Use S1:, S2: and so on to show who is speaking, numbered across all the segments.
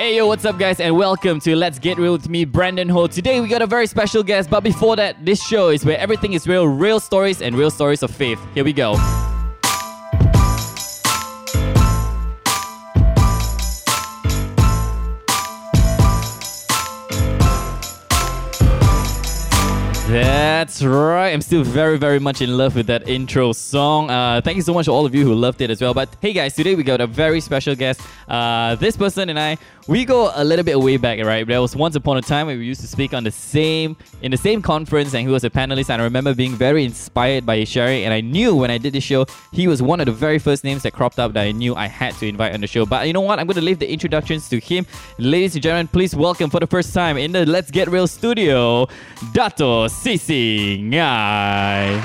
S1: Hey yo, what's up, guys, and welcome to Let's Get Real with me, Brandon Ho. Today we got a very special guest, but before that, this show is where everything is real, real stories, and real stories of faith. Here we go. That's right. I'm still very, very much in love with that intro song. Uh, thank you so much to all of you who loved it as well. But hey, guys, today we got a very special guest. Uh, this person and I, we go a little bit way back, right? There was once upon a time where we used to speak on the same in the same conference, and he was a panelist. And I remember being very inspired by his sharing. And I knew when I did this show, he was one of the very first names that cropped up that I knew I had to invite on the show. But you know what? I'm going to leave the introductions to him. Ladies and gentlemen, please welcome for the first time in the Let's Get Real studio, Dato CC Ngei.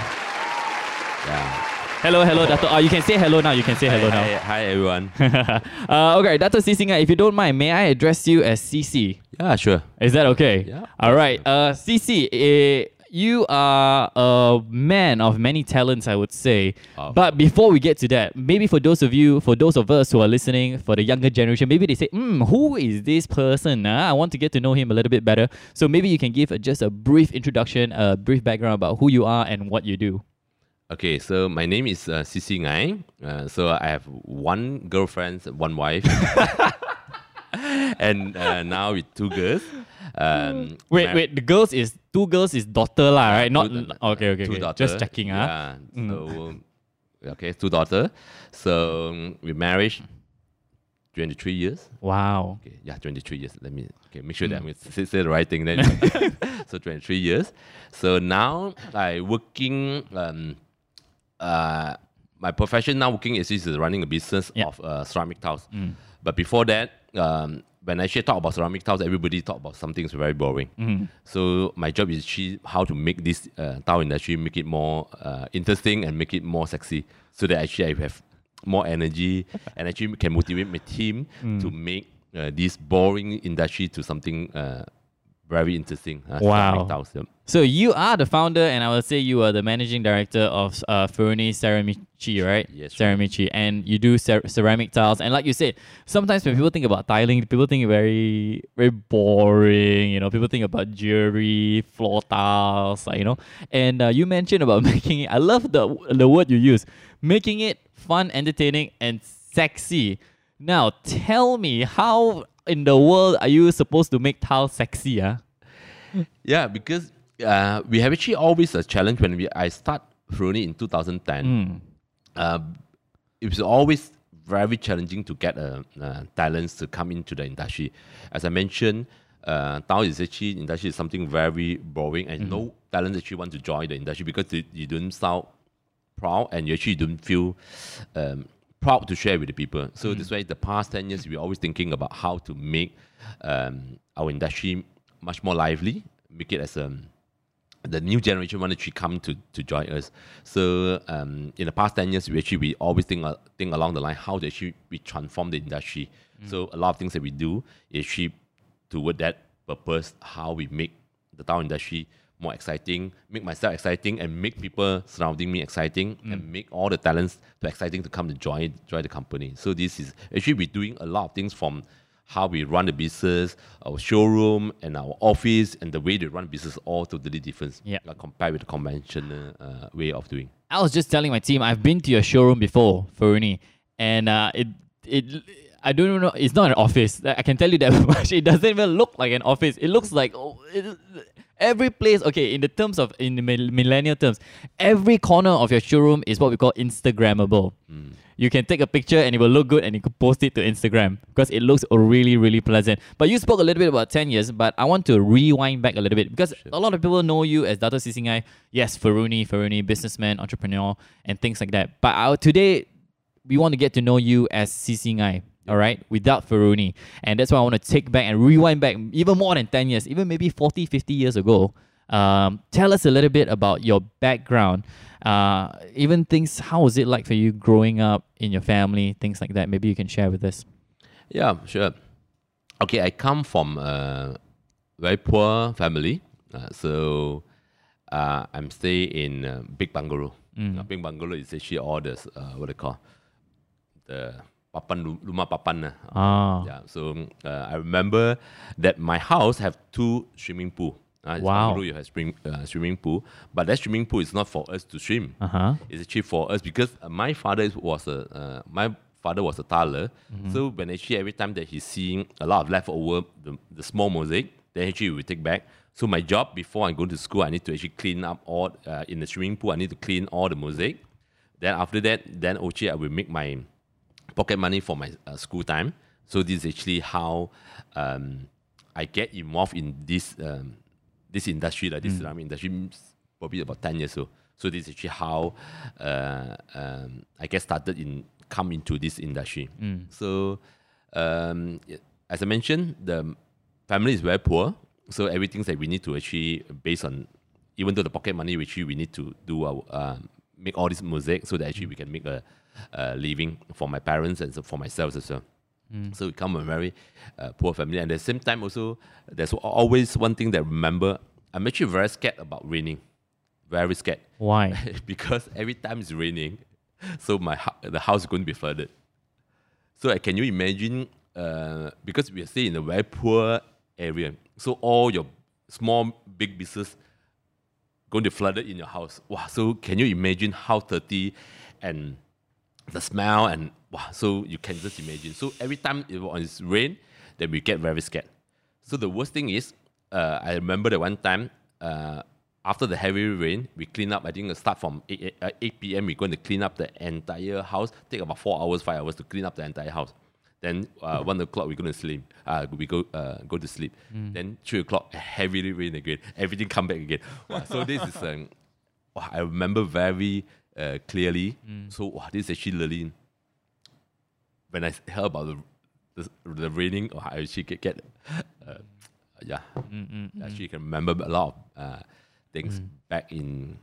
S2: Yeah.
S1: Hello, hello, Dato. Uh, you can say hello now. You can say hello
S2: hi,
S1: now.
S2: Hi, hi everyone.
S1: uh, okay, Dato CC if you don't mind, may I address you as CC?
S2: yeah, sure.
S1: Is that okay?
S2: Yeah.
S1: All right. Uh, CC, eh, you are a man of many talents, I would say.
S2: Oh.
S1: But before we get to that, maybe for those of you, for those of us who are listening, for the younger generation, maybe they say, hmm, who is this person? Huh? I want to get to know him a little bit better. So maybe you can give a, just a brief introduction, a brief background about who you are and what you do.
S2: Okay, so my name is uh, CC Ngei. Uh, so I have one girlfriend, one wife, and uh, now with two girls. Um,
S1: Wait, wait, the girls is two girls is daughter lah, right? Not
S2: two-
S1: okay, okay,
S2: two
S1: okay.
S2: daughters.
S1: Just checking, ah.
S2: Yeah. So okay, two daughters. So um, we married twenty three years.
S1: Wow.
S2: Okay, yeah, 23 years. Let me okay, make sure that I'm
S1: Mm.
S2: going to say, say the right thing then. so 23 years. So now I working um uh my profession now working is is running a business
S1: Yeah.
S2: of uh, ceramic tiles.
S1: Mm.
S2: But before that, um, when I actually talk about ceramic tiles, everybody talk about something that's very boring.
S1: Mm.
S2: So my job is actually how to make this uh, tile industry make it more uh, interesting and make it more sexy, so that actually I have more energy and actually can motivate my team
S1: Mm.
S2: to make uh, this boring industry to something uh, very interesting. Uh,
S1: Wow.
S2: ceramic tiles, yeah.
S1: So you are the founder, and I would say you are the managing director of uh, Ferruni Ceramiche, right?
S2: Yes, right.
S1: Ceramici, and you do cer- ceramic tiles. And like you said, sometimes when people think about tiling, people think very, very boring. You know, people think about jewelry, floor tiles, like, you know. And uh, you mentioned about making it. I love the the word you use, making it fun, entertaining, and sexy. Now, tell me how in the world are you supposed to make tiles sexy? Ah.
S2: Yeah, because uh, we have actually always a challenge when we I start Ferruni in 2010.
S1: Mm.
S2: Uh, it was always very challenging to get uh, uh, talents to come into the industry. As I mentioned, uh, now is actually industry is something very boring, and no talent actually want to join the industry because you, you don't sound proud and you actually don't feel um, proud to share with the people. So that's why the past 10 years, we're always thinking about how to make um, our industry much more lively, make it as a the new generation want to actually come to, to join us. So um, in the past 10 years, we actually we always think, uh, think along the line how to actually we transform the industry. So a lot of things that we do is actually toward that purpose, how we make the town industry more exciting, make myself exciting, and make people surrounding me exciting, and make all the talents to exciting to come to join join the company. So this is actually we're doing a lot of things from how we run the business, our showroom, and our office, and the way they run business all totally different.
S1: Yeah.
S2: uh, compared with the conventional uh, way of doing.
S1: I was just telling my team I've been to your showroom before, Ferruni, and uh, it it I don't know. It's not an office. I can tell you that much. It doesn't even look like an office. It looks like oh, it, every place. Okay, in the terms of in the millennial terms, every corner of your showroom is what we call Instagrammable. Hmm. You can take a picture and it will look good and you could post it to Instagram because it looks really, really pleasant. But you spoke a little bit about 10 years, but I want to rewind back a little bit because a lot of people know you as Dato CC Ngei. Yes, Ferruni, Ferruni, businessman, entrepreneur, and things like that. But our, today, we want to get to know you as CC Ngei. All right, without Ferruni. And that's why I want to take back and rewind back even more than 10 years, even maybe 40, 50 years ago. Um, tell us a little bit about your background. Uh, even things, how was it like for you growing up in your family, things like that? Maybe you can share with us.
S2: Yeah, sure. Okay, I come from a very poor family. Uh, so uh, I'm stay in uh, big bungalow. Uh, big bungalow is actually all this, uh, what they call the papan rumah papan. lah.
S1: Ah.
S2: Yeah, so uh, I remember that my house have two swimming pool. Uh,
S1: Wow.
S2: you have spring, uh, swimming pool, but that swimming pool is not for us to swim.
S1: Uh huh.
S2: It's actually for us because uh, my father was a uh, my father was a tailor. So when actually every time that he's seeing a lot of leftover the, the small mosaic, then actually we take back. So my job before I go to school, I need to actually clean up all uh, in the swimming pool. I need to clean all the mosaic. Then after that, then actually I will make my pocket money for my uh, school time. So this is actually how um, I get involved in this um, this industry, like this ceramic industry, mm, probably about ten years old. So this is actually how uh, um, I get started in come into this industry. So um, as I mentioned, the family is very poor. So everything that we need to actually based on, even though the pocket money, which we need to do our um, make all this mosaic so that actually we can make a, a living for my parents and for myself as well. So we come from a very uh, poor family, and at the same time also there's always one thing that I remember. I'm actually very scared about raining, very scared
S1: Why?
S2: because every time it's raining, so my the house is going to be flooded. So uh, can you imagine? Uh, because we are staying in a very poor area, so all your small big business going to flood it in your house. Wow! So can you imagine how dirty and the smell and wow! So you can just imagine. So every time it was rain, then we get very scared. So the worst thing is, uh, I remember that one time uh, after the heavy rain, we clean up. I think it start from 8, 8, uh, 8 p.m. We're going to clean up the entire house. Take about four hours, five hours to clean up the entire house. Then uh, one o'clock we're going to sleep. Uh, we go uh, go to sleep. Then three o'clock heavily rain again. Everything come back again. Wow, so this is um, wow, I remember very uh, clearly. So wow, this is actually really when I heard about the the, the raining, oh, I actually get, get uh, yeah, actually can remember a lot of uh, things back in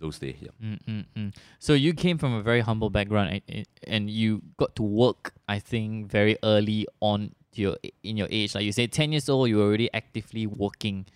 S2: those days. Yeah.
S1: Mm-mm-mm. So you came from a very humble background, and- and, you got to work. I think very early on to your in your age, like you said, ten years old, you were already actively working,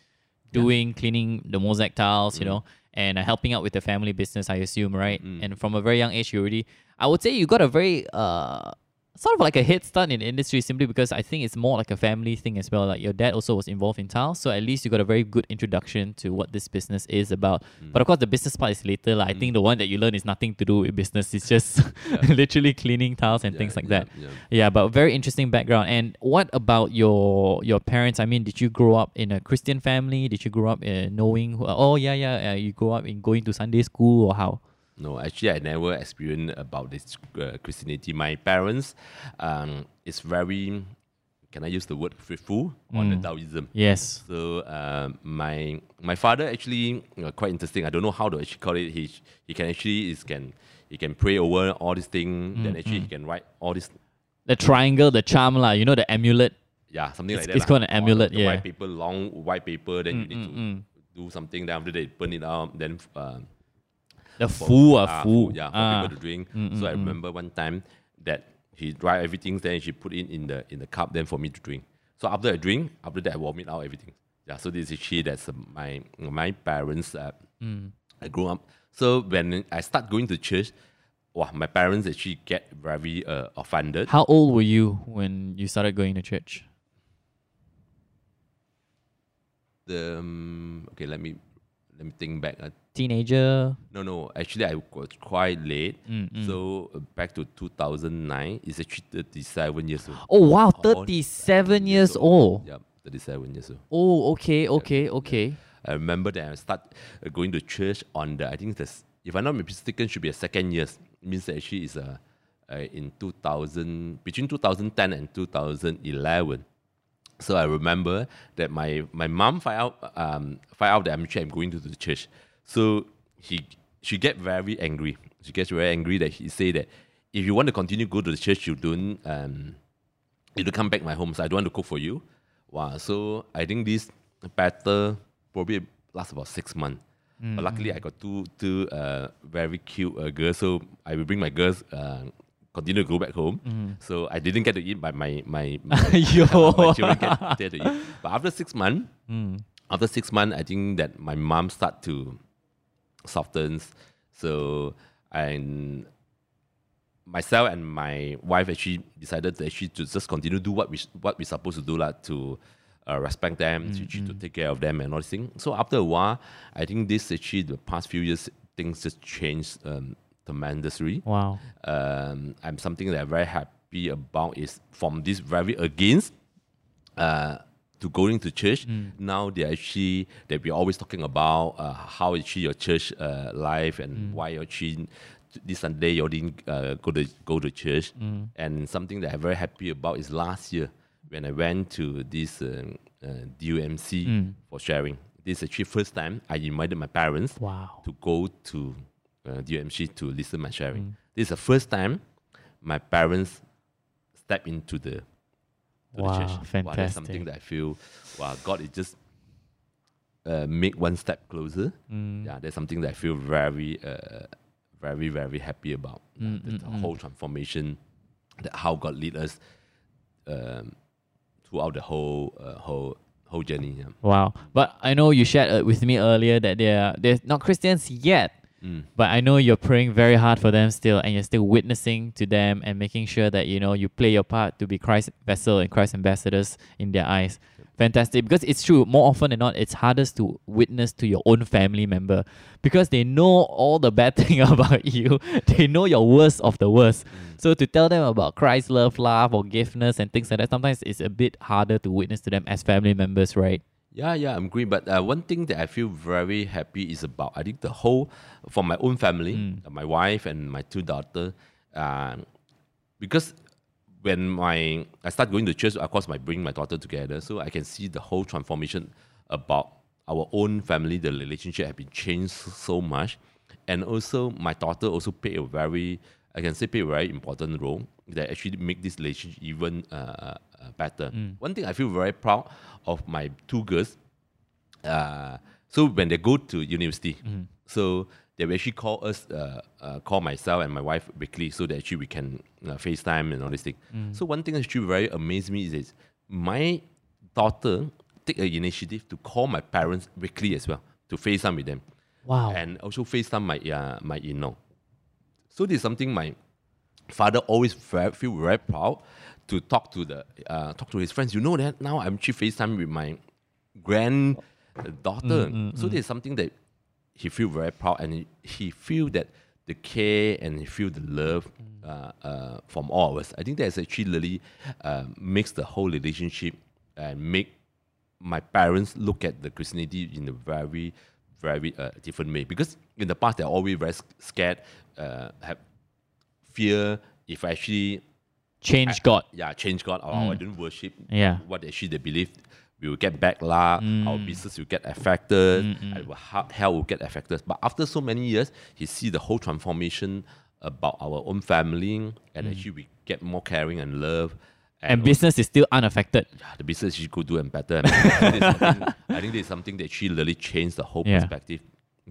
S1: doing cleaning the mosaic tiles, you mm. know, and uh, helping out with the family business. I assume, right? Mm. And from a very young age, you already, I would say, you got a very uh sort of like a head start in the industry simply because I think it's more like a family thing as well. Like your dad also was involved in tiles, so at least you got a very good introduction to what this business is about. But of course, the business part is later. Like, I think the one that you learn is nothing to do with business. It's just literally cleaning tiles and things like
S2: yeah,
S1: that.
S2: yeah.
S1: Yeah, but very interesting background. And what about your your parents? I mean, did you grow up in a Christian family? Did you grow up uh, knowing? Who, oh yeah, yeah. Uh, you grew up in going to Sunday school or how?
S2: No, actually, I never experienced about this uh, Christianity. My parents um, is very, can I use the word faithful on the Taoism.
S1: Yes.
S2: So uh, my my father actually uh, quite interesting. I don't know how to actually call it. He he can actually is can he can pray over all these things. Then actually he can write all this
S1: The triangle, the charm, lah. You know the amulet.
S2: yeah something
S1: It's-
S2: like that.
S1: it's
S2: lah.
S1: called an amulet, yeah.
S2: White paper, long white paper. Then you need to do something. Then after that, burn it out. Then uh,
S1: The
S2: for-
S1: fu,
S2: ah,
S1: ah,
S2: yeah, for
S1: Ah.
S2: people to drink. so I remember one time that he dry everything, then she put it in the in the cup, then for me to drink. So after I drink, after that I vomit out everything. Yeah, so this is she. that's uh, my my parents. Uh, I grew up. So when I start going to church, wow, my parents actually get very uh, offended.
S1: How old were you when you started going to church?
S2: The um, okay, let me let me think back. Uh,
S1: Teenager.
S2: No, no. Actually, I was quite late.
S1: Mm,
S2: So uh, back to 2009, it's actually 37 years old.
S1: Oh wow,
S2: Oh,
S1: thirty-seven years old.
S2: Yeah, 37 years old.
S1: Oh, okay, okay, okay.
S2: I remember that I start uh, going to church on the, I think this, if I'm not mistaken, should be a second years. It means that actually is a, uh, in 2000, between 2010 and 2011. So I remember that my my mom find out um find out that I'm I'm going to the church. So he she get very angry. She gets very angry that he say that if you want to continue go to the church, you don't um you don't come back my home. So I don't want to cook for you. Wow. So I think this battle probably last about six months. But luckily I got two two uh very cute uh, girls. So I will bring my girls uh, continue to go back home. So I didn't get to eat, but my my my, my children get there to eat. But after six months, after six months, I think that my mom start to softens. So and myself and my wife actually decided to actually to just continue to do what we what we supposed to do like to uh, respect them, to, to take care of them and all these things. So after a while, I think this actually the past few years things just changed um, tremendously.
S1: Wow.
S2: Um, I'm something that I'm very happy about is from this very against uh, to going to church. Now they actually that we're always talking about uh, how actually your church uh, life and why you're actually this Sunday you didn't uh, go to go to church. And something that I'm very happy about is last year when I went to this um, uh, DUMC for sharing. This is actually first time I invited my parents
S1: Wow.
S2: to go to uh, DMC to listen my sharing. This is the first time my parents step into the,
S1: Wow,
S2: the church. Wow, that's something that I feel, wow, God is just uh, make one step closer.
S1: Mm.
S2: Yeah, that's something that I feel very, uh, very, very happy about.
S1: Mm,
S2: the, the whole transformation, that how God lead us um, throughout the whole, uh, whole, whole journey. Yeah.
S1: Wow. But I know you shared uh, with me earlier that they're they're not Christians yet.
S2: Mm.
S1: But I know you're praying very hard for them still, and you're still witnessing to them and making sure that you know you play your part to be Christ's vessel and Christ's ambassadors in their eyes. Fantastic, because it's true. More often than not, it's hardest to witness to your own family member because they know all the bad thing about you. They know your worst of the worst. So to tell them about Christ's love, love, forgiveness, and things like that, sometimes it's a bit harder to witness to them as family members, right?
S2: Yeah, yeah, I'm agree. But uh, one thing that I feel very happy is about I think the whole for my own family, uh, my wife and my two daughters, uh, because when my I start going to church, of course, I bring my daughter together, so I can see the whole transformation about our own family. The relationship have been changed so much, and also my daughter also play a very I can say play a very important role that actually make this relationship even uh, uh, better. One thing I feel very proud of my two girls uh, so when they go to university, so they will actually call us, uh, uh, call myself and my wife weekly, so that actually we can uh, FaceTime and all this thing. So one thing that actually very amazed me is, is my daughter take an initiative to call my parents weekly as well to FaceTime with them,
S1: Wow.
S2: and also FaceTime my uh, my in-law. So this is something my father always feel very proud to talk to the uh, talk to his friends. You know that now I'm actually FaceTime with my granddaughter. so this is something that he feel very proud and he, he feel that the care and he feel the love uh, uh, from all of us. I think that's actually really uh, makes the whole relationship and make my parents look at the Christianity in a very, very uh, different way. Because in the past, they're always very scared, uh, have fear if I actually
S1: Change God.
S2: yeah change God or I don't worship
S1: Yeah.
S2: what actually they believe. We will get backlash, mm. our business will get affected, mm, and our heart- health will get affected. But after so many years, he see the whole transformation about our own family, and actually we get more caring and love.
S1: And
S2: also-
S1: business is still unaffected.
S2: yeah, the business you could do and better. And I, think there's something- I think there's something that actually really changed the whole
S1: Yeah.
S2: perspective.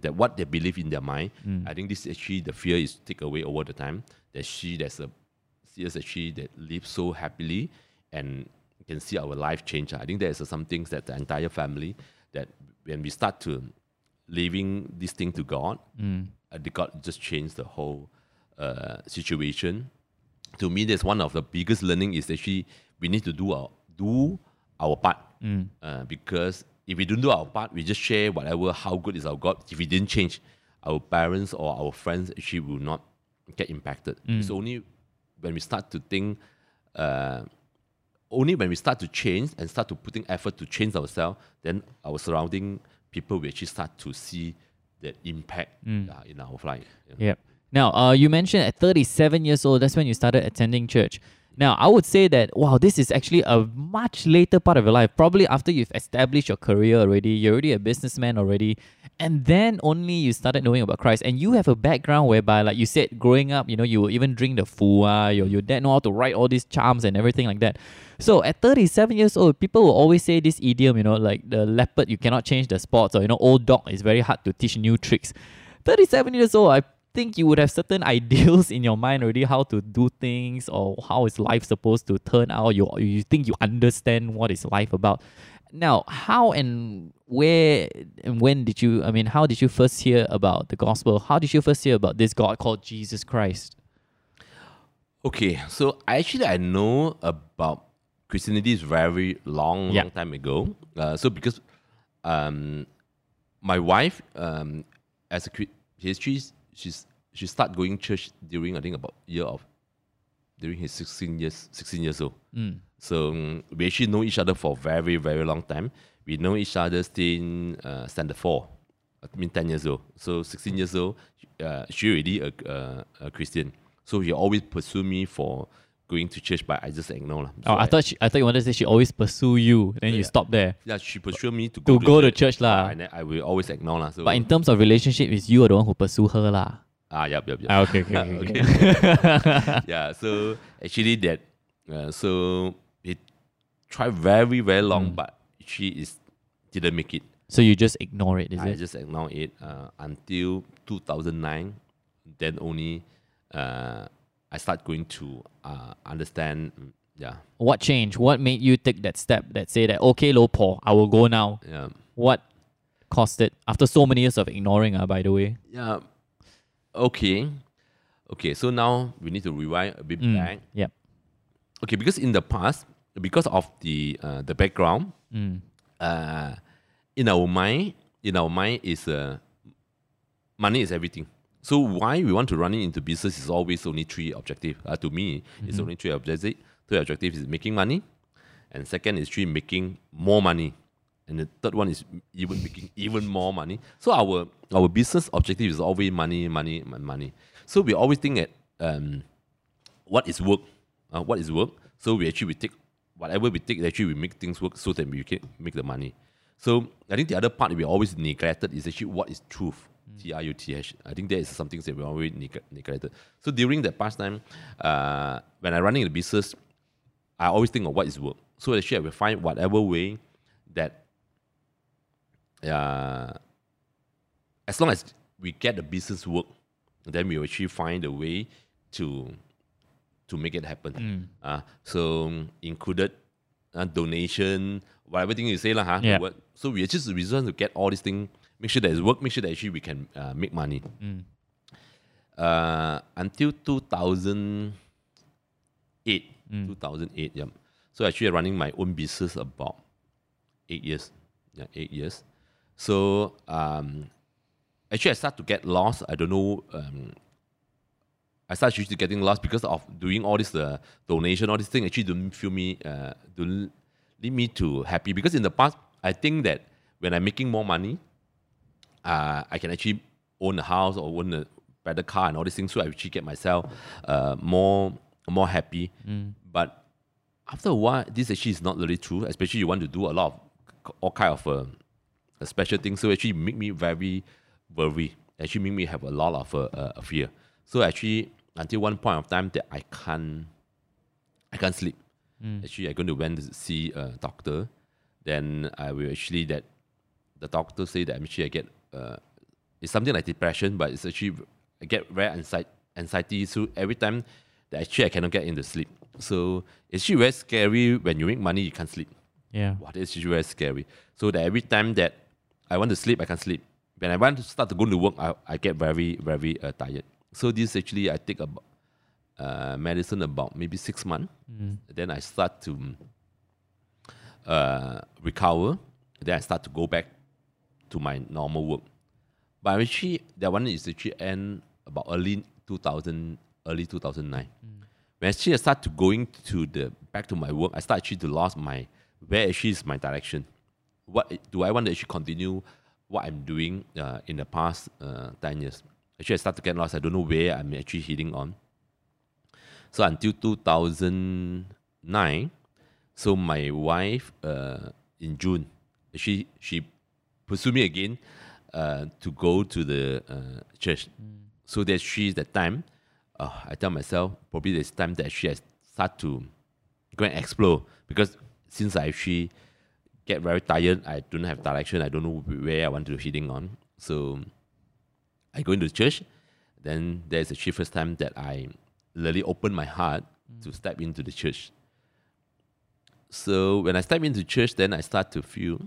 S2: That what they believe in their mind. I think this actually the fear is take away over the time. That she there's a see us actually that live so happily and you can see our life change. I think there's some things that the entire family that when we start to leaving this thing to God, uh, the God just changed the whole uh, situation to me, that's one of the biggest learning is actually we need to do our do our part. Uh, because if we don't do our part, we just share whatever how good is our God. If we didn't change, our parents or our friends actually will not get impacted. It's only when we start to think, uh, only when we start to change and start to putting effort to change ourselves, then our surrounding people will actually start to see the impact uh, in our life. you know.
S1: Yep. Now, uh, you mentioned at 37 years old, that's when you started attending church. Now, I would say that, wow, this is actually a much later part of your life. Probably after you've established your career already, you're already a businessman already, and then only you started knowing about Christ. And you have a background whereby, like you said, growing up, you know, you even drink the fua, your, your dad know how to write all these charms and everything like that. So at 37 years old, people will always say this idiom, you know, like the leopard, you cannot change the spots, or, you know, old dog is very hard to teach new tricks. 37 years old, I think you would have certain ideals in your mind already how to do things or how is life supposed to turn out. You, you think you understand what is life about. Now, how and where and when did you, I mean, how did you first hear about the gospel? How did you first hear about this God called Jesus Christ?
S2: Okay, so actually I know about Christianity is very long,
S1: Yeah.
S2: long time ago. Uh, so because um, my wife um, as a history, she's she start going church during I think about year of during his sixteen years sixteen years old. So um, we actually know each other for very very long time. We know each other since uh, standard four. I mean ten years old. So sixteen years old, uh, she already a, a, a Christian. So he always pursue me for going to church, but I just ignore lah.
S1: Oh,
S2: So
S1: I thought she, I thought you wanted to say she always pursue you. Then you stop there
S2: yeah, she pursue me to
S1: to
S2: go
S1: go to church lah.
S2: and then I will always ignore lah. So
S1: But in terms of relationship, it's you are the one who pursue her lah.
S2: ah, yep, yep, yep.
S1: Ah, okay, okay, okay. okay.
S2: yeah, so actually that, uh, so it tried very very long,
S1: Mm.
S2: but she is didn't make it.
S1: so you just ignore it, is
S2: I
S1: it?
S2: I just ignore it uh, until 2009. Then only uh, I start going to uh, understand. mm, Yeah,
S1: What changed? What made you take that step that say that okay, low Paul, I will go now?
S2: yeah,
S1: What caused it after so many years of ignoring? Uh, by the way.
S2: yeah. Okay, okay. So now we need to rewind a bit
S1: Mm.
S2: back.
S1: Yep.
S2: Okay, because in the past, because of the uh, the background,
S1: Mm.
S2: uh, in our mind, in our mind is uh, money is everything. So why we want to run it into business is always only three objective. Uh, to me, it's only three objective. Three objective is making money, and second is three making more money, and the third one is even making even more money. So our our business objective is always money, money, money. So we always think that um, what is work? Uh, what is work? So we actually we take whatever we take. Actually, we make things work so that we can make the money. So I think the other part we always neglected is actually what is truth. T R U T H. I think that is something that we always neg- neglected. So during that past time, uh, when I running the business, I always think of what is work. So actually, I will find whatever way that, uh, as long as we get the business work, then we will actually find a way to to make it happen. Uh, so included uh, donation, whatever thing you say lah. Huh?
S1: Yeah.
S2: So we are just we just want to get all these things, make sure that it's work, make sure that actually we can uh, make money. Uh, until 2008, 2008, yeah. So actually running my own business about eight years. Yeah, eight years. So um, actually I start to get lost. I don't know. Um, I start usually getting lost because of doing all this uh, donation, all this thing. Actually, don't feel me, uh, don't lead me to happy. Because in the past, I think that when I'm making more money, uh, I can actually own a house or own a better car and all these things. So I actually get myself uh, more more happy. But after a while, this actually is not really true. Especially you want to do a lot of all kind of uh, special things. So actually make me very worried. Actually make me have a lot of uh, uh, fear. So actually until one point of time that I can't I can't sleep. Actually, I'm going to went to see a doctor. Then I will actually that the doctor say that actually I get uh, it's something like depression, but it's actually I get very anxiety. Anxiety. So every time that actually I cannot get into sleep. So it's actually very scary when you make money you can't sleep.
S1: Yeah.
S2: Wow, that's actually very scary. So that every time that I want to sleep, I can't sleep. When I want to start to go to work, I, I get very, very uh, tired. So this actually, I take about uh, medicine about maybe six months. Then I start to uh, recover. Then I start to go back to my normal work. But actually, that one is actually end about early 2000, early 2009. When actually I start to going to the back to my work, I start actually to lost my where actually is my direction. What do I want to actually continue what I'm doing uh, in the past uh, ten years? Actually, I start to get lost. I don't know where I'm actually heading on. So until 2009, so my wife uh, in June, she she pursued me again uh, to go to the uh, church. So that she that time, uh, I tell myself probably this time that she has start to go and explore because since I actually get very tired, I don't have direction. I don't know where I want to heading on. So I go into the church. Then there's the first time that I really open my heart to step into the church. So when I step into church, then I start to feel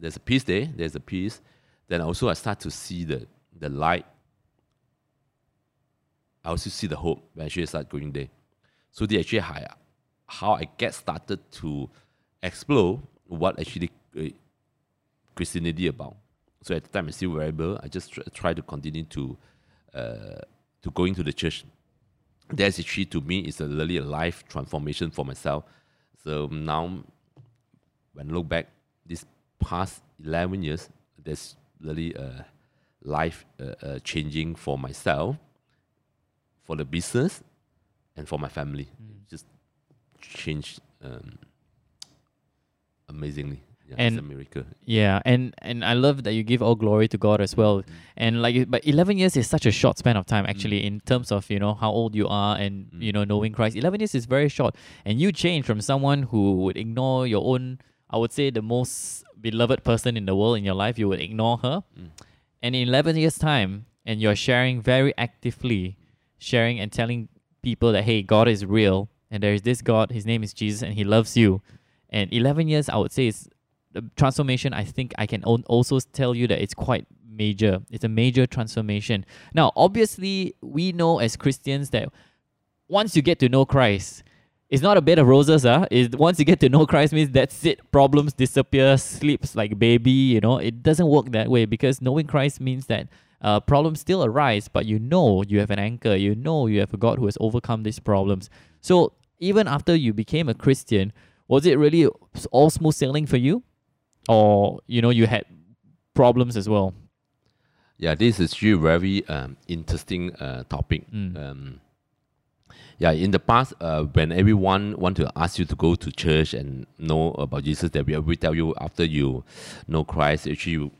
S2: there's a peace there. There's a peace. Then also I start to see the the light I also see the hope when I actually start going there. So they actually how, how I get started to explore what actually uh, Christianity about. So at the time, I'm still variable. I just try, try to continue to uh, to going to the church. That's actually to me is a really a life transformation for myself. So now, when I look back, past eleven years, there's really a life uh, changing for myself, for the business, and for my family. It just changed um, amazingly. Yeah,
S1: And-
S2: it's a miracle.
S1: Yeah, and and I love that you give all glory to God as well. And like, but eleven years is such a short span of time actually in terms of you know how old you are and you know knowing Christ. Eleven years is very short, and you change from someone who would ignore your own. I would say the most beloved person in the world in your life. You would ignore her, mm. and in eleven years time, and you're sharing very actively, sharing and telling people that hey, God is real, and there is this God. His name is Jesus, and He loves you. And eleven years, I would say, is the transformation, I think I can also tell you that it's quite major. It's a major transformation. Now, obviously, we know as Christians that once you get to know Christ, it's not a bed of roses, huh? Is once you get to know Christ means that's it. Problems disappear, sleeps like baby. You know, it doesn't work that way because knowing Christ means that uh, problems still arise, but you know you have an anchor. You know you have a God who has overcome these problems. So even after you became a Christian, was it really all smooth sailing for you? or you know you had problems as well.
S2: Yeah, this is a very um, interesting uh, topic.
S1: Mm.
S2: Um, yeah, in the past, uh, when everyone want to ask you to go to church and know about Jesus, that we we tell you after you know Christ, actually you,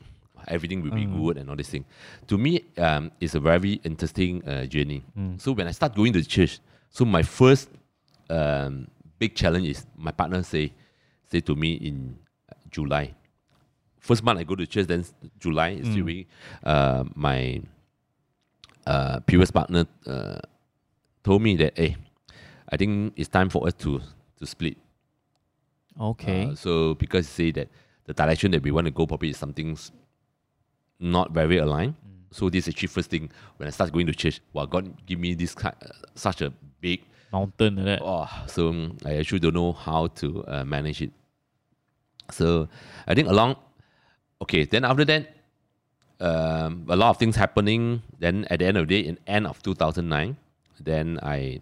S2: everything will be
S1: Mm.
S2: good and all this thing. To me, um, it's a very interesting uh, journey.
S1: Mm.
S2: So when I start going to church, so my first um, big challenge is my partner say say to me in July. First month I go to church, then July is
S1: Mm.
S2: uh, my uh, previous partner uh, told me that hey, I think it's time for us to to split.
S1: Okay.
S2: Uh, so because he say that the direction that we want to go probably is something s- not very aligned. So this is actually first thing when I start going to church. Wow, God give me this kind, uh, such a big
S1: Mountain like that.
S2: Oh, so mm, I actually don't know how to uh, manage it. So I think along, okay. Then after that, um, a lot of things happening. Then at the end of the day, in end of two thousand nine, then I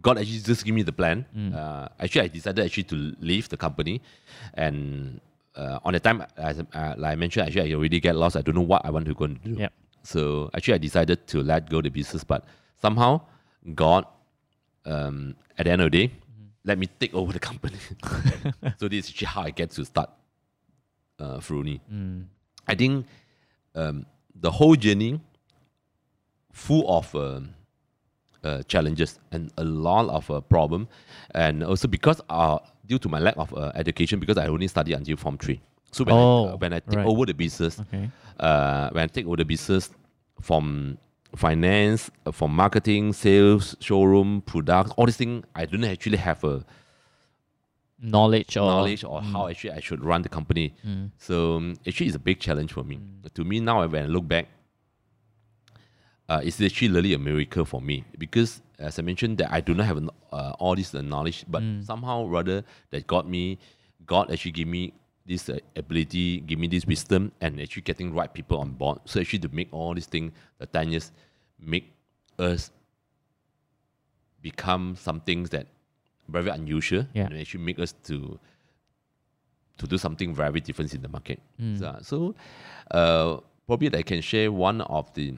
S2: God actually just give me the plan. Uh, actually, I decided actually to leave the company, and uh, on the time, as uh, like I mentioned, actually I already get lost. I don't know what I want to go and do.
S1: Yep.
S2: So actually, I decided to let go the business, but somehow God, um, at the end of the day, let me take over the company. so this is actually how I get to start uh, Ferruni.
S1: Mm.
S2: I think um, the whole journey full of um, uh, challenges and a lot of uh, problem, and also because uh, due to my lack of uh, education, because I only studied until form three. So when I,
S1: Oh,
S2: uh, when I take
S1: right.
S2: over the business,
S1: Okay.
S2: uh, when I take over the business from finance, uh, from marketing, sales, showroom, products, all these things, I don't actually have a
S1: Knowledge or
S2: knowledge or how actually I should run the company.
S1: Mm.
S2: So um, actually, it's a big challenge for me. To me now, when I look back, uh, it's actually really a miracle for me because, as I mentioned, that I do not have an- uh, all this uh, knowledge, but somehow rather that got me, God actually give me this uh, ability, give me this wisdom, and actually getting right people on board. So actually to make all these things, the years, make us become some things that very unusual
S1: Yeah.
S2: and actually make us to to do something very different in the market.
S1: Mm.
S2: So, so, uh, probably I can share one of the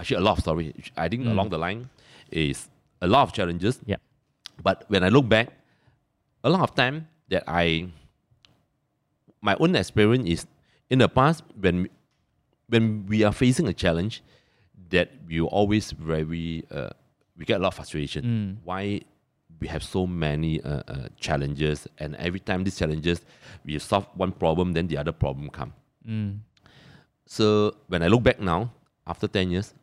S2: actually a lot of story. I think
S1: Mm.
S2: along the line is a lot of challenges.
S1: Yep.
S2: But when I look back, a lot of time that I my own experience is in the past when when we are facing a challenge that we always very uh, we get a lot of frustration.
S1: Mm.
S2: Why we have so many uh, uh, challenges, and every time these challenges we solve one problem, then the other problem come.
S1: Mm.
S2: So when I look back now, after 10 years,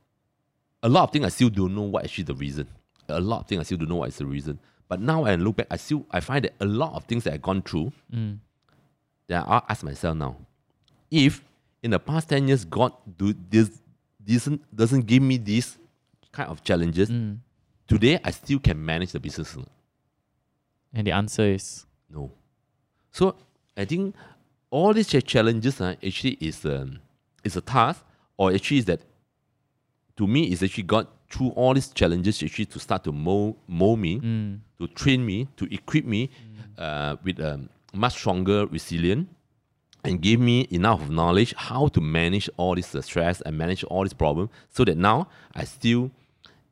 S2: a lot of things I still don't know what actually the reason. A lot of things I still don't know what is the reason. But now when I look back, I still I find that a lot of things that I've gone through,
S1: Mm.
S2: then I ask myself now, if in the past 10 years God do this doesn't doesn't give me these kind of challenges,
S1: Mm.
S2: today I still can manage the business.
S1: And the answer is
S2: No. So I think all these challenges uh, actually is um, is a task, or actually is that to me is actually got through all these challenges actually to start to mold, mold me,
S1: mm,
S2: to train me, to equip me uh, with um, much stronger resilience and give me enough knowledge how to manage all this uh, stress and manage all these problems so that now I still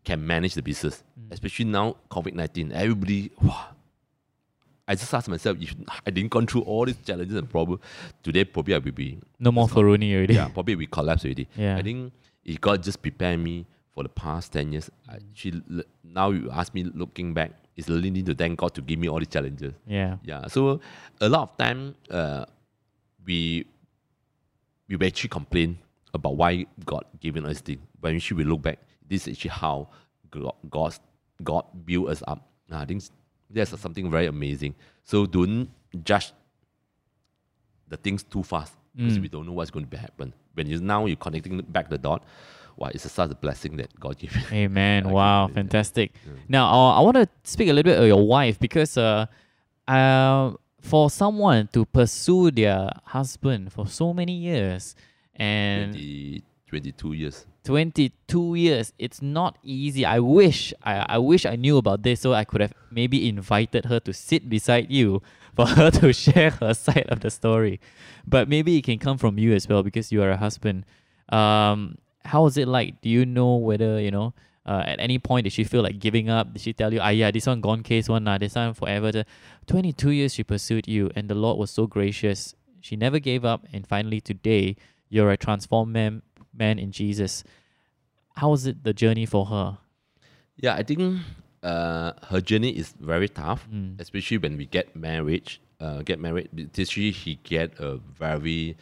S2: can manage the business. Especially now, COVID 19, everybody, wow. I just asked myself if I didn't go through all these challenges and problems, today probably I will be,
S1: no more Ferruni already.
S2: yeah, probably we collapse already.
S1: Yeah.
S2: I think it God just prepared me for the past 10 years. I, she, now you ask me looking back, it's really need to thank God to give me all these challenges.
S1: yeah.
S2: Yeah. So a lot of time uh, we we actually complain about why God given us thing. But when we look back, this is actually how God God, God built us up. I think that's something very amazing. So don't judge the things too fast because
S1: Mm.
S2: we don't know what's going to happen. When you now you're connecting back the dot, wow, it's such a blessing that God gave you.
S1: Amen. Wow,
S2: yeah.
S1: fantastic. Now, uh, I want to speak a little bit of your wife because uh, uh, for someone to pursue their husband for so many years and
S2: 20, 22 years.
S1: 22 years, it's not easy. I wish I, I wish I knew about this so I could have maybe invited her to sit beside you for her to share her side of the story. But maybe it can come from you as well because you are a husband. Um, how was it like? Do you know whether, you know, uh, at any point did she feel like giving up? Did she tell you, ah, yeah, this one gone case one, nah, this one forever? The 22 years she pursued you and the Lord was so gracious. She never gave up. And finally, today, you're a transformed man, man in Jesus. How was it the journey for her?
S2: Yeah, I think uh, her journey is very tough,
S1: Mm.
S2: especially when we get married. Uh, get married, especially he get uh, very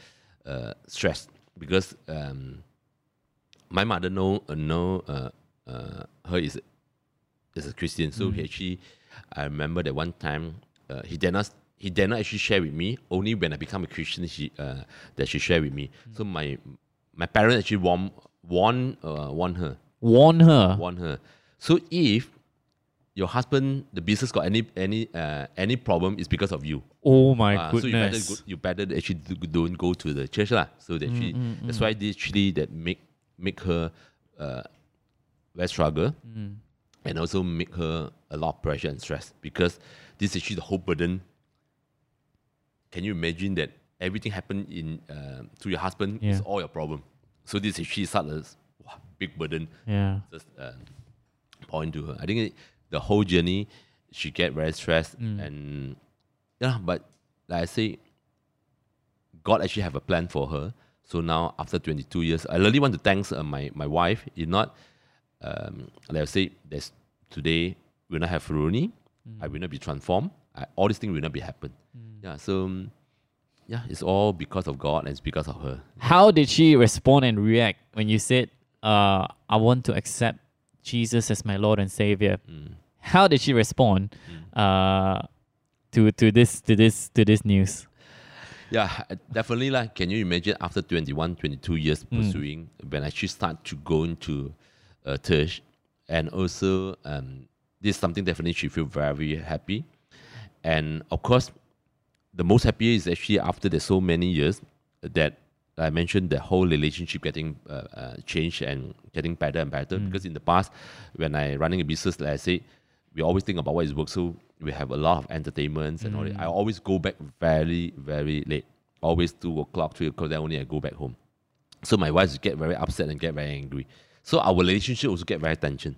S2: uh, stressed because um, my mother know uh, know uh, uh, her is is a Christian, so he actually I remember that one time uh, he did not he did not actually share with me. Only when I become a Christian, she uh, that she shared with me. So my my parents actually warn warn uh, warn her
S1: Warn her.
S2: warn her. So if your husband, the business got any any uh, any problem, it's because of you.
S1: Oh my
S2: Ah, so you better
S1: goodness.
S2: go, you better actually do- don't go to the church lah. So that she that's why this actually that make make her uh, very struggle
S1: Mm.
S2: and also make her a lot of pressure and stress because this is actually the whole burden. Can you imagine that everything happened in uh, to your husband is all your problem? So this is actually such a wow, big burden
S1: Yeah.
S2: just uh, point to her. I think it, the whole journey, she get very stressed
S1: Mm.
S2: and yeah. But like I say, God actually have a plan for her. So now after 22 years, I really want to thank uh, my my wife. If not, um, like I say, there's today will not have Rooney. I will not be transformed. I, all these things will not be happen. Yeah. So. um, yeah, it's all because of God and it's because of her.
S1: How did she respond and react when you said, uh, I want to accept Jesus as my Lord and Savior?
S2: Mm.
S1: How did she respond uh, to to this to this to this news?
S2: Yeah, definitely. Like, can you imagine after 21, 22 years
S1: Mm.
S2: pursuing, when I actually start to go into uh, church, and also um, this is something definitely she feel very happy, and of course, the most happy is actually after there's so many years that I mentioned the whole relationship getting uh, uh, changed and getting better and better. Because in the past, when I running a business, like I say, we always think about what is work. So we have a lot of entertainments and all that. I always go back very, very late. Always two o'clock, three o'clock. Then only I go back home. So my wife get very upset and get very angry. So our relationship also get very tension.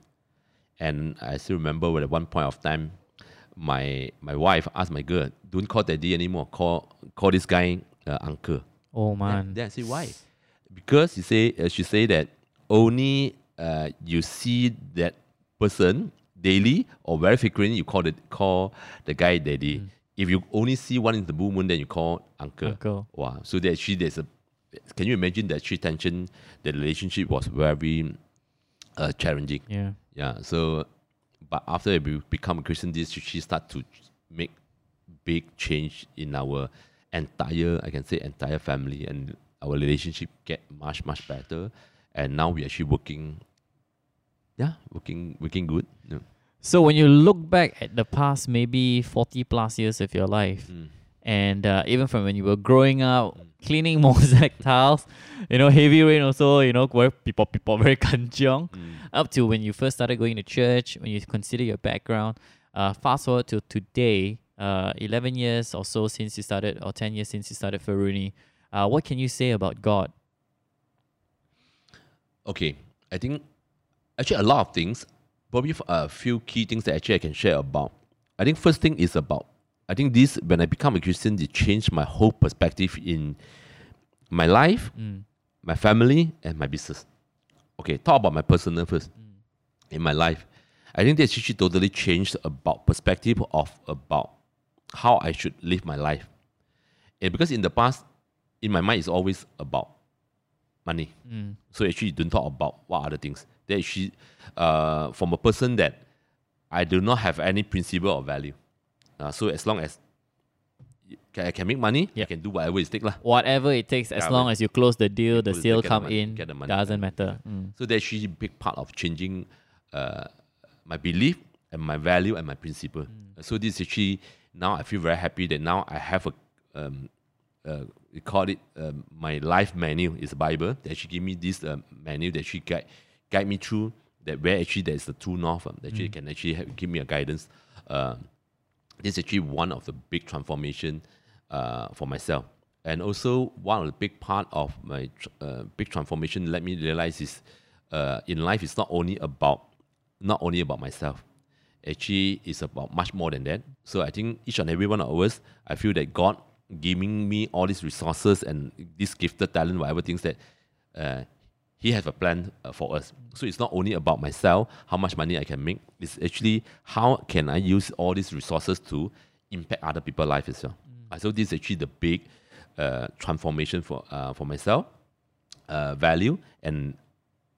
S2: And I still remember when at one point of time, my my wife asked my girl, "Don't call daddy anymore. Call call this guy uh, uncle."
S1: Oh man.
S2: then I say why? Because she say uh, she say that only uh, you see that person daily or very frequently, you call the call the guy daddy. If you only see one in the blue moon, then you call uncle.
S1: Uncle.
S2: Wow. So that actually there's a. Can you imagine that she tension? The relationship was very uh, challenging.
S1: Yeah.
S2: Yeah. So, but after we become a Christian, this she start to make big change in our entire, I can say, entire family, and our relationship get much much better. and now we're actually working. Yeah, working working good. Yeah.
S1: So when you look back at the past, maybe forty plus years of your life,
S2: Mm.
S1: and uh, even from when you were growing up, cleaning mosaic tiles, you know, heavy rain also, you know, where people people very kanjiong,
S2: Mm.
S1: up to when you first started going to church, when you consider your background. Uh, fast forward to today, uh, eleven years or so since you started, or ten years since you started Ferruni. Uh, what can you say about God?
S2: Okay, I think actually a lot of things, probably a few key things that actually I can share about. I think first thing is about, I think this, when I become a Christian, it changed my whole perspective in my life,
S1: Mm.
S2: my family, and my business. Okay, talk about my personal first. In my life, I think that's actually totally changed about perspective of about how I should live my life. And because in the past, in my mind, it's always about money.
S1: Mm.
S2: So actually, you don't talk about what other things. That she, uh, from a person that I do not have any principle or value. Uh, so as long as I can make money, I can do whatever it takes lah.
S1: Whatever it takes, as
S2: Yeah,
S1: long as you close the deal, the sale
S2: deal, the
S1: come
S2: money,
S1: in,
S2: get the money.
S1: doesn't matter. Mm.
S2: So that's actually a big part of changing uh, my belief and my value and my principle. So this actually now I feel very happy that now I have a um, uh, we call it um, my life menu is a Bible that she give me this um, menu that actually guide guide me through that where actually there is the true north um, that actually can actually have, give me a guidance. Um, this is actually one of the big transformation uh, for myself. And also one of the big part of my tr- uh, big transformation let me realize is uh, in life it's not only about not only about myself. Actually, it's about much more than that. So I think each and every one of us, I feel that God giving me all these resources and this gifted talent, whatever things that uh, He has a plan uh, for us. So it's not only about myself, how much money I can make. It's actually how can I use all these resources to impact other people's life as well. Uh, So this is actually the big uh, transformation for uh, for myself, uh, value and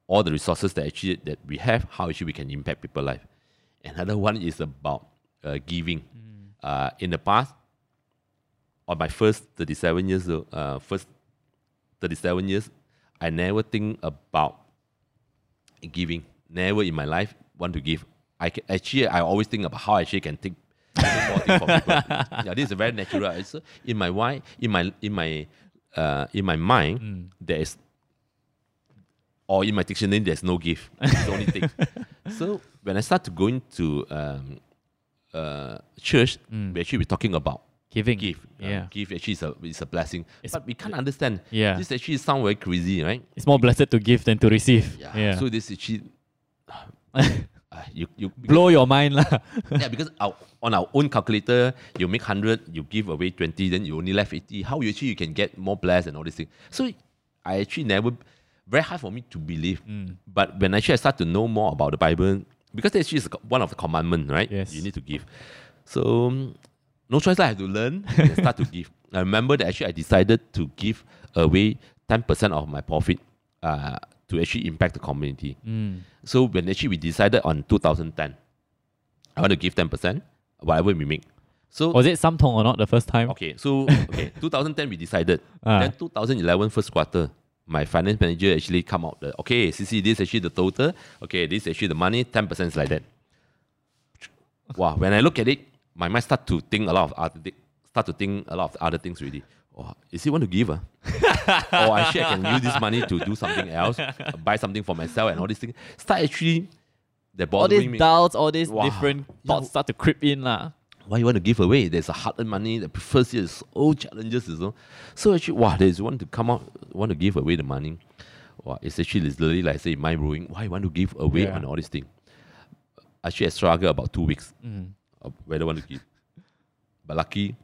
S2: all the resources that actually that we have, how actually we can impact people's life. Another one is about uh, giving. Uh, in the past, on my first 37 years, uh, first 37 years, I never think about giving. Never in my life want to give. I can, actually I always think about how I actually can take more from people. yeah, this is very natural. It's, in my why in my in my uh, in my mind there is or in my dictionary there's no gift. It's only thing. So when I start to go into um, uh, church, we actually we're talking about
S1: Giving.
S2: give. Uh,
S1: Yeah.
S2: give actually is a, is a blessing.
S1: It's-
S2: but we can't understand.
S1: Yeah.
S2: This actually sound very crazy, right?
S1: It's more blessed to give than to receive.
S2: Yeah.
S1: Yeah.
S2: So this actually, uh, you you
S1: Blow your mind lah.
S2: yeah because our, on our own calculator you make hundred, you give away twenty, then you only left eighty. How you actually you can get more blessed and all these things. So I actually never very hard for me to believe.
S1: Mm.
S2: But when actually I start to know more about the Bible, because actually is one of the commandments, right?
S1: Yes.
S2: You need to give. So um, no choice, I have to learn and start to give. I remember that actually I decided to give away ten percent of my profit uh, to actually impact the community.
S1: Mm.
S2: So when actually we decided on 2010, I want to give 10%, whatever we make. So
S1: Was it Samtong or not the first time?
S2: okay, so okay, 2010 we decided.
S1: Ah.
S2: Then 2011 first quarter, my finance manager actually come out the okay, CC, this is actually the total. Okay, this is actually the money, 10% is like that. Wow, when I look at it, my mind start to think a lot of other thi- start to think a lot of other things really. Oh, is he want to give? Uh? or actually I can use this money to do something else, buy something for myself and all these things. Start actually that
S1: all these
S2: me.
S1: doubts, all these
S2: Wow.
S1: different thoughts start to creep in lah.
S2: why you want to give away? There's a hard-earned money. The first year is so challenges, you know. So actually, wow, there's one to come out, want to give away the money. Wow, it's actually literally like say mind blowing. Why you want to give away
S1: Yeah.
S2: on all these things? Actually, I struggle about two weeks
S1: Mm.
S2: Of whether I want to give. But lucky,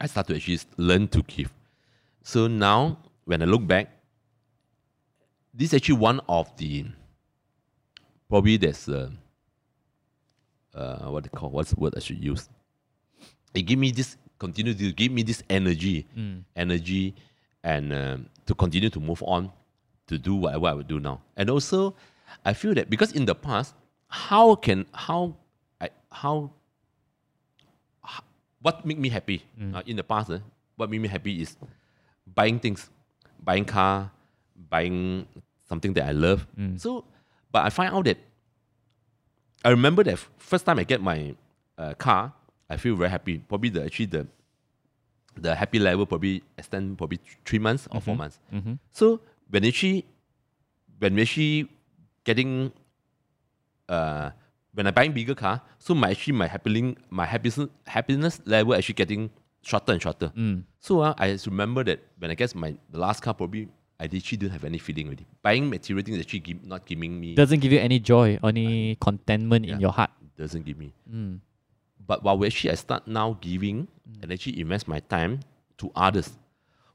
S2: I start to actually learn to give. So now, when I look back, this is actually one of the probably there's a uh, what they call what's the word I should use. It give me this continue to give me this energy,
S1: Mm.
S2: energy, and um, to continue to move on, to do whatever I would do now. And also, I feel that because in the past, how can how I how what make me happy uh, in the past? eh, what made me happy is buying things, buying car, buying something that I love. So, but I find out that I remember that first time I get my uh, car, I feel very happy. Probably the actually the the happy level probably extend probably three months or four months. So when actually when actually getting uh when I buying bigger car, so my actually my happiness my happiness happiness level actually getting shorter and shorter. Mm. So uh, I just remember that when I guess my the last car probably I actually didn't have any feeling already. Buying material things actually give, not giving me
S1: Doesn't give you any joy, any contentment in your heart.
S2: doesn't give me. Mm. But while actually I start now giving mm. and actually invest my time to others,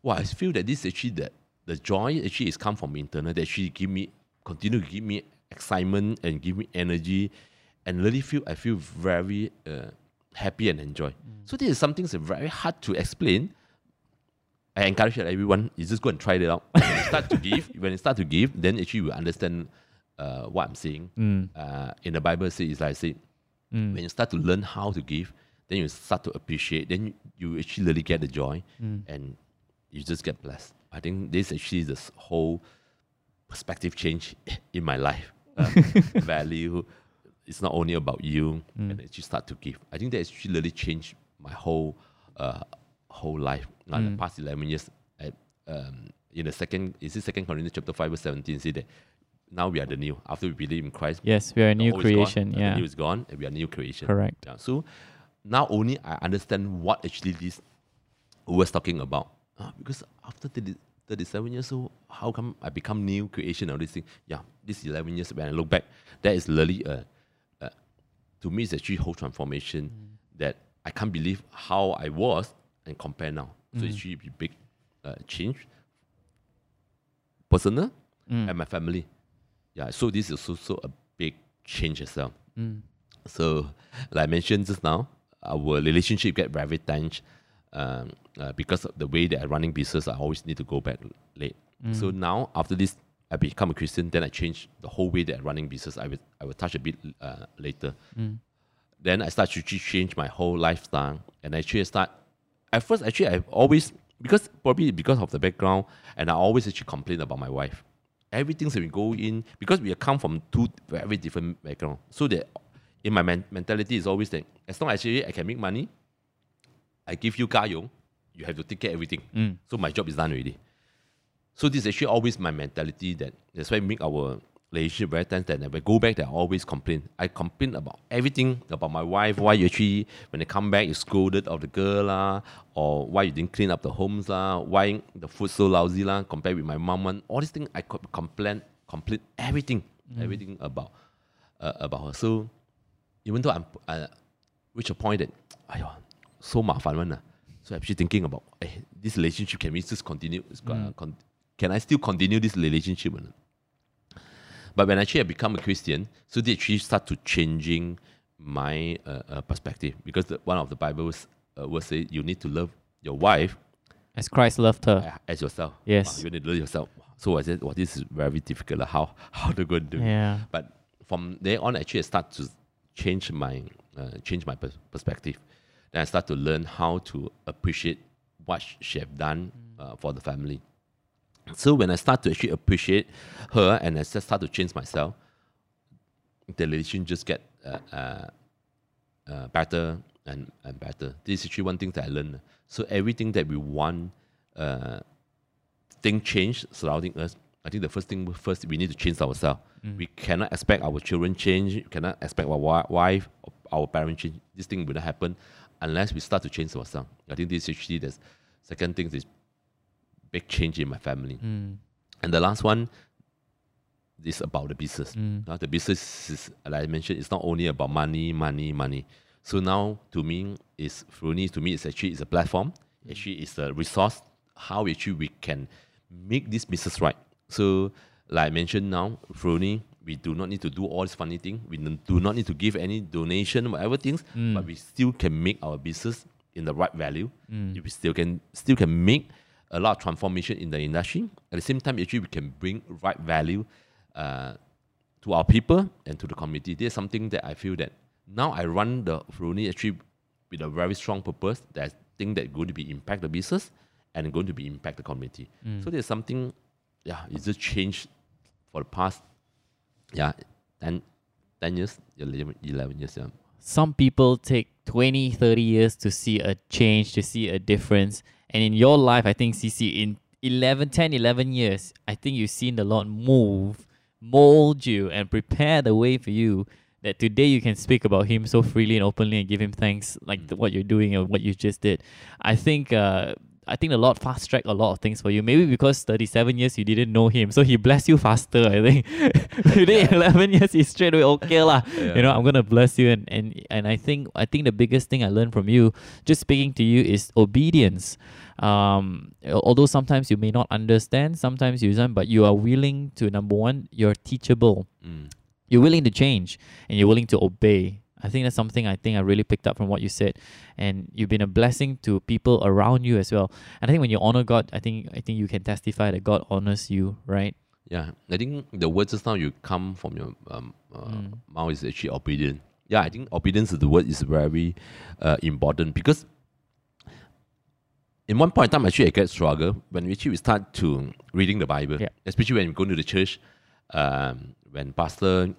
S2: well, I feel that this actually that the joy actually is come from internal that actually give me continue to give me excitement and give me energy and really feel I feel very uh, happy and enjoy. So this is something that's very hard to explain. I encourage that everyone is just go and try it out. when you start to give, when you start to give, then actually you will understand uh, what I'm saying. Uh, in the Bible, say it's like I say, when you start to learn how to give, then you start to appreciate. Then you, you actually really get the joy, and you just get blessed. I think this actually is this whole perspective change in my life. Uh, value. It's not only about you, and actually start to give. I think that actually really changed my whole uh, whole life. Now, in the past eleven years, I, um, in the second, is it Second Corinthians chapter five verse seventeen? Say that now we are the new. After we believe in Christ,
S1: Yes, we are a new
S2: gone,
S1: creation.
S2: uh,
S1: Yeah.
S2: The new is gone, and we are new creation.
S1: Correct.
S2: Yeah. So now only I understand what actually this was talking about. Ah, because after 30, 37 years old, how come I become new creation or this thing? Yeah, this 11 years when I look back, that is really a to me it's actually whole transformation that I can't believe how I was and compare now. So it's really a big uh, change, personal and my family. Yeah, so this is also a big change as well. So, like I mentioned just now, our relationship get very tense um, uh, because of the way that I'm running business. I always need to go back late. So now after this, I become a Christian. Then I change the whole way that I'm running business. I will I will touch a bit uh, later. Then I start to change my whole lifestyle, and actually start. At first, actually, I've always because probably because of the background, and I always actually complain about my wife. Everything that we go in because we come from two very different background. So that in my men- mentality is always that as long as actually I can make money, I give you 家用, you have to take care of everything. So my job is done already. So this is actually always my mentality that that's why make our relationship very tense that when I go back, they always complain. I complain about everything, about my wife, why you actually, when they come back, you scolded of the girl lah, or why you didn't clean up the homes lah, why the food so lousy lah, compared with my mom one. All these things, I could complain, complain everything, mm. everything about uh, about her. So even though I'm, I reach a point that, ayo, so 麻烦 one. Ah. So I'm actually thinking about, hey, this relationship can we just continue, mm. con- can I still continue this relationship? or not? But when actually I become a Christian, so they actually start to changing my uh, uh, perspective because the, one of the Bibles uh, will say you need to love your wife
S1: As Christ loved her.
S2: as yourself.
S1: Yes.
S2: Wow, you need to love yourself. So I said, well, this is very difficult. How how to go and do it?
S1: Yeah.
S2: But from there on, actually, I start to change my uh, change my pers- perspective. Then I start to learn how to appreciate what she have done uh, for the family. So when I start to actually appreciate her, and I start to change myself, the relation just get uh, uh, uh, better and, and better. This is actually one thing that I learned. So everything that we want, uh, thing change surrounding us. I think the first thing first we need to change ourselves. We cannot expect our children change. We cannot expect our wife, or our parents change. This thing will not happen unless we start to change ourselves. I think this is actually the second thing is big change in my family. Mm. And the last one is about the business. Mm. Now the business is, like I mentioned, it's not only about money, money, money. So now to me, is Ferruni to me is actually is a platform. Mm. Actually, it's a resource. How actually we can make this business right. So like I mentioned now, Ferruni, we do not need to do all this funny thing. We do not need to give any donation, whatever things, but we still can make our business in the right value. We still can still can make a lot of transformation in the industry. At the same time, actually, we can bring right value uh, to our people and to the community. There's something that I feel that now I run the Ferruni actually with a very strong purpose that I think that going to be impact the business and going to be impact the community. So there's something, yeah, it just changed for the past, yeah, 10, 10 years, 11, 11 years. Yeah.
S1: Some people take 20 30 years to see a change to see a difference. And in your life i think cc in 11 10 11 years i think you've seen the lord move mold you and prepare the way for you that today you can speak about him so freely and openly and give him thanks like the, what you're doing and what you just did. I think uh, I think the Lord fast tracked a lot of things for you. Maybe because 37 years you didn't know Him, so He blessed you faster. I think within 11 years He's straight away okay lah. You know, I'm gonna bless you, and and and I think I think the biggest thing I learned from you, just speaking to you, is obedience. Um, although sometimes you may not understand, sometimes you don't, but you are willing to number one, you're teachable.
S2: Mm.
S1: You're willing to change, and you're willing to obey. I think that's something I think I really picked up from what you said, and you've been a blessing to people around you as well. And I think when you honor God, I think I think you can testify that God honors you, right?
S2: Yeah, I think the word just now you come from your um, uh,
S1: Mm.
S2: mouth is actually obedient. Yeah, I think obedience is the word is very uh, important because in one point in time, actually, I get struggle when we actually we start to reading the Bible,
S1: Yeah.
S2: especially when we go to the church, um, when pastor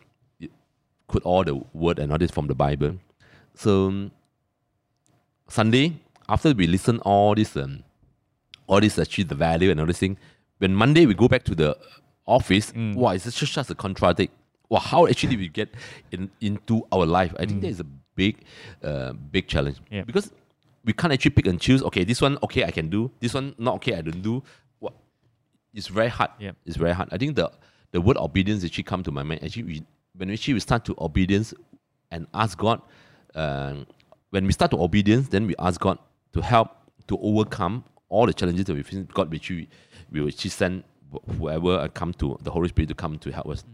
S2: quote all the word and all this from the Bible. So um, Sunday after we listen all this um, all this actually the value and all this thing. When Monday we go back to the office,
S1: Mm.
S2: wow, it's just such a contradict. Wow, how actually we get in, into our life? I think that is a big, uh, big challenge
S1: Mm. Yeah.
S2: because we can't actually pick and choose. Okay, this one okay I can do. This one not okay I don't do. What? It's very hard.
S1: Yeah.
S2: It's very hard. I think the the word obedience actually come to my mind. Actually, we, when we actually we start to obedience and ask God, um, when we start to obedience, then we ask God to help to overcome all the challenges that we face. God, which we we will actually send whoever uh, come to the Holy Spirit to come to help us.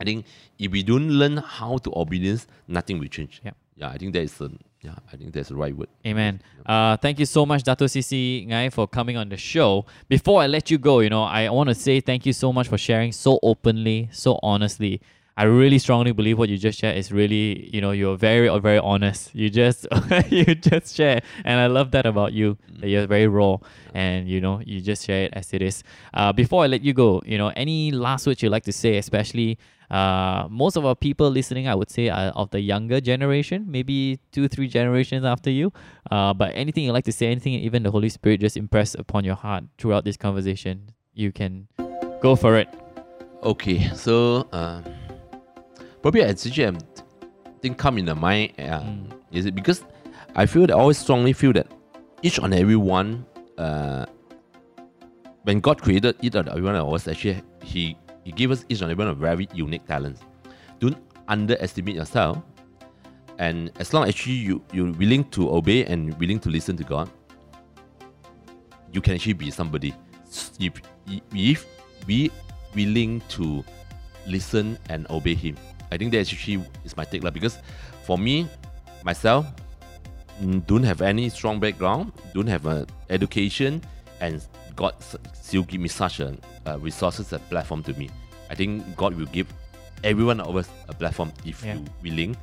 S2: I think if we don't learn how to obedience, nothing will change.
S1: Yep.
S2: Yeah, I think that is the yeah, I think that's the right word.
S1: Amen. Uh, thank you so much, Dato CC Ngei, for coming on the show. Before I let you go, you know, I want to say thank you so much for sharing so openly, so honestly. I really strongly believe what you just shared is really, you know, you're very, very honest. You just, you just share, and I love that about you. That you're very raw, and you know, you just share it as it is. Uh, before I let you go, you know, any last words you'd like to say, especially uh, most of our people listening, I would say, are of the younger generation, maybe two, three generations after you. Uh, but anything you'd like to say, anything even the Holy Spirit just impressed upon your heart throughout this conversation, you can go for it.
S2: Okay, so um, probably actually um, thing come in the mind um, is it because I feel that I always strongly feel that each and every one uh, when God created each and every one of us actually he he gave us each and every one a very unique talents. Don't underestimate yourself. And as long as actually you you're willing to obey and willing to listen to God, you can actually be somebody. If if we willing to listen and obey Him, I think that actually is my take lah. Because for me, myself, mm, don't have any strong background, don't have an education, and God still give me such a uh, resources and platform to me. I think God will give everyone of us a platform if
S1: Yeah.
S2: you willing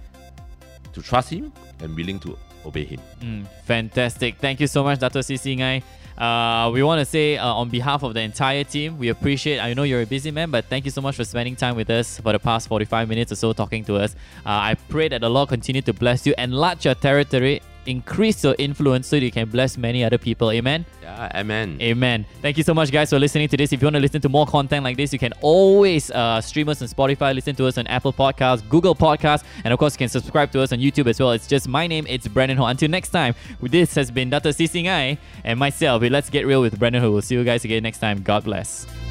S2: to trust Him and willing to obey Him.
S1: Mm, fantastic. Thank you so much, Dato CC Ngei. Uh, we want to say uh, on behalf of the entire team, we appreciate. I know you're a busy man, but thank you so much for spending time with us for the past 45 minutes or so talking to us. Uh, I pray that the Lord continue to bless you, and enlarge your territory, increase your influence so you can bless many other people. Amen.
S2: Yeah, Amen.
S1: Amen. Thank you so much, guys, for listening to this. If you want to listen to more content like this, you can always uh, stream us on Spotify, listen to us on Apple Podcasts, Google Podcasts, and of course, you can subscribe to us on YouTube as well. It's just my name, it's Brandon Ho. Until next time, this has been Dr. CC and myself. Let's Get Real with Brandon Ho. We'll see you guys again next time. God bless.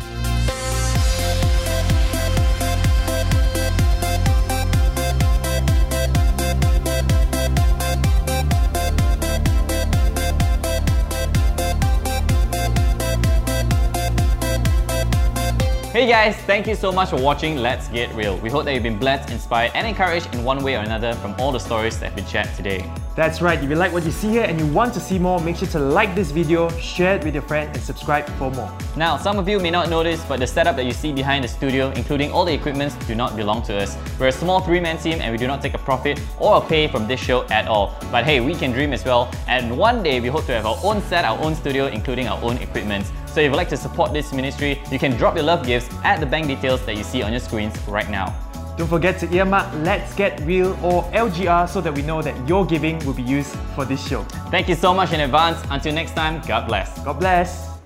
S1: Hey guys, thank you so much for watching Let's Get Real. We hope that you've been blessed, inspired, and encouraged in one way or another from all the stories that been shared today.
S3: That's right, if you like what you see here and you want to see more, make sure to like this video, share it with your friend, and subscribe for more.
S1: Now, some of you may not notice, but the setup that you see behind the studio, including all the equipments, do not belong to us. We're a small three-man team and we do not take a profit or a pay from this show at all. But hey, we can dream as well, and one day we hope to have our own set, our own studio, including our own equipment. So
S4: So if you'd like to support this ministry, you can drop your love gifts at the bank details that you see on your screens right now.
S3: Don't forget to earmark Let's Get Real or LGR so that we know that your giving will be used for this show.
S4: Thank you so much in advance. Until next time, God bless.
S3: God bless.